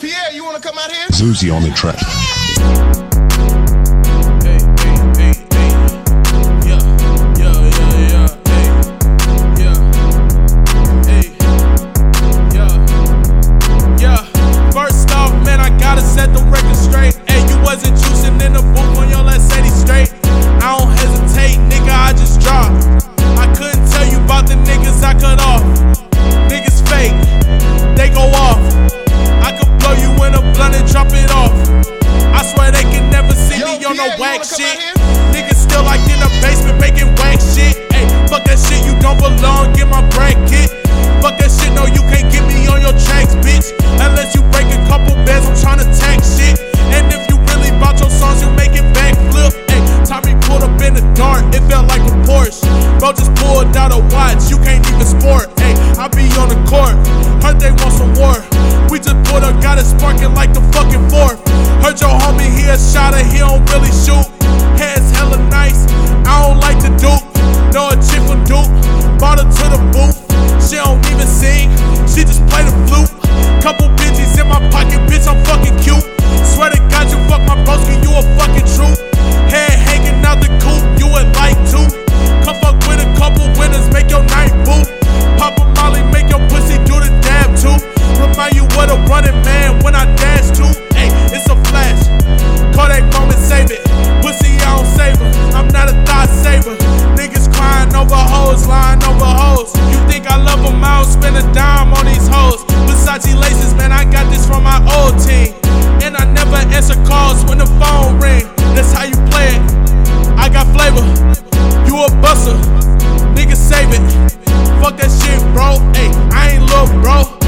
Pierre, you wanna come out here? Zuzi on the track. No whack shit. Niggas still like in the basement making whack shit. Hey, fuck that shit, you don't belong. Get my bracket. Fuck that shit, no, you can't get me on your tracks, bitch. Unless you break a couple beds, I'm tryna tack shit. And if you really bought your songs, you make it backflip. Hey, Tommy pulled up in the dark, it felt like a Porsche. Bro just pulled out a watch, you can't even sport. Hey, I be on the court, heard they want some shotter, he don't really shoot. save it. Fuck that shit, bro. Ayy, I ain't look, bro.